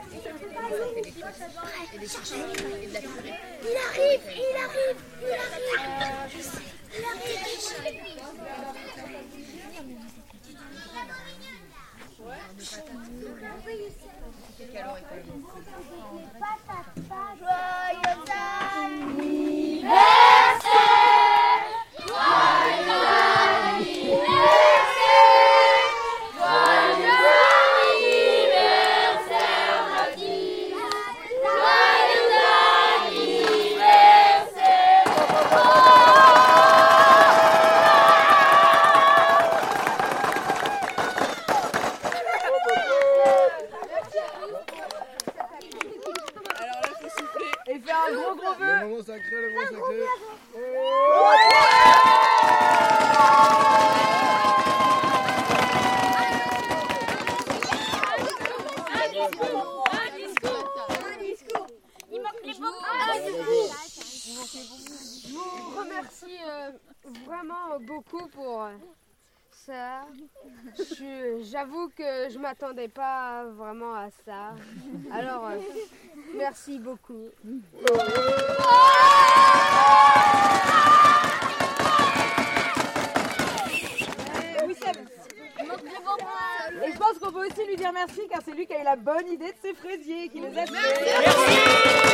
Il arrive, il arrive, il arrive. Il arrive. Faire un gros gros vœu. Le moment sacré, le moment sacré. Il manque les Je vous remercie euh, vraiment beaucoup pour euh, ça. J'avoue que je m'attendais pas vraiment à ça. Alors, euh, merci beaucoup. Et je pense qu'on peut aussi lui dire merci car c'est lui qui a eu la bonne idée de ces fraisiers, qui les a fait.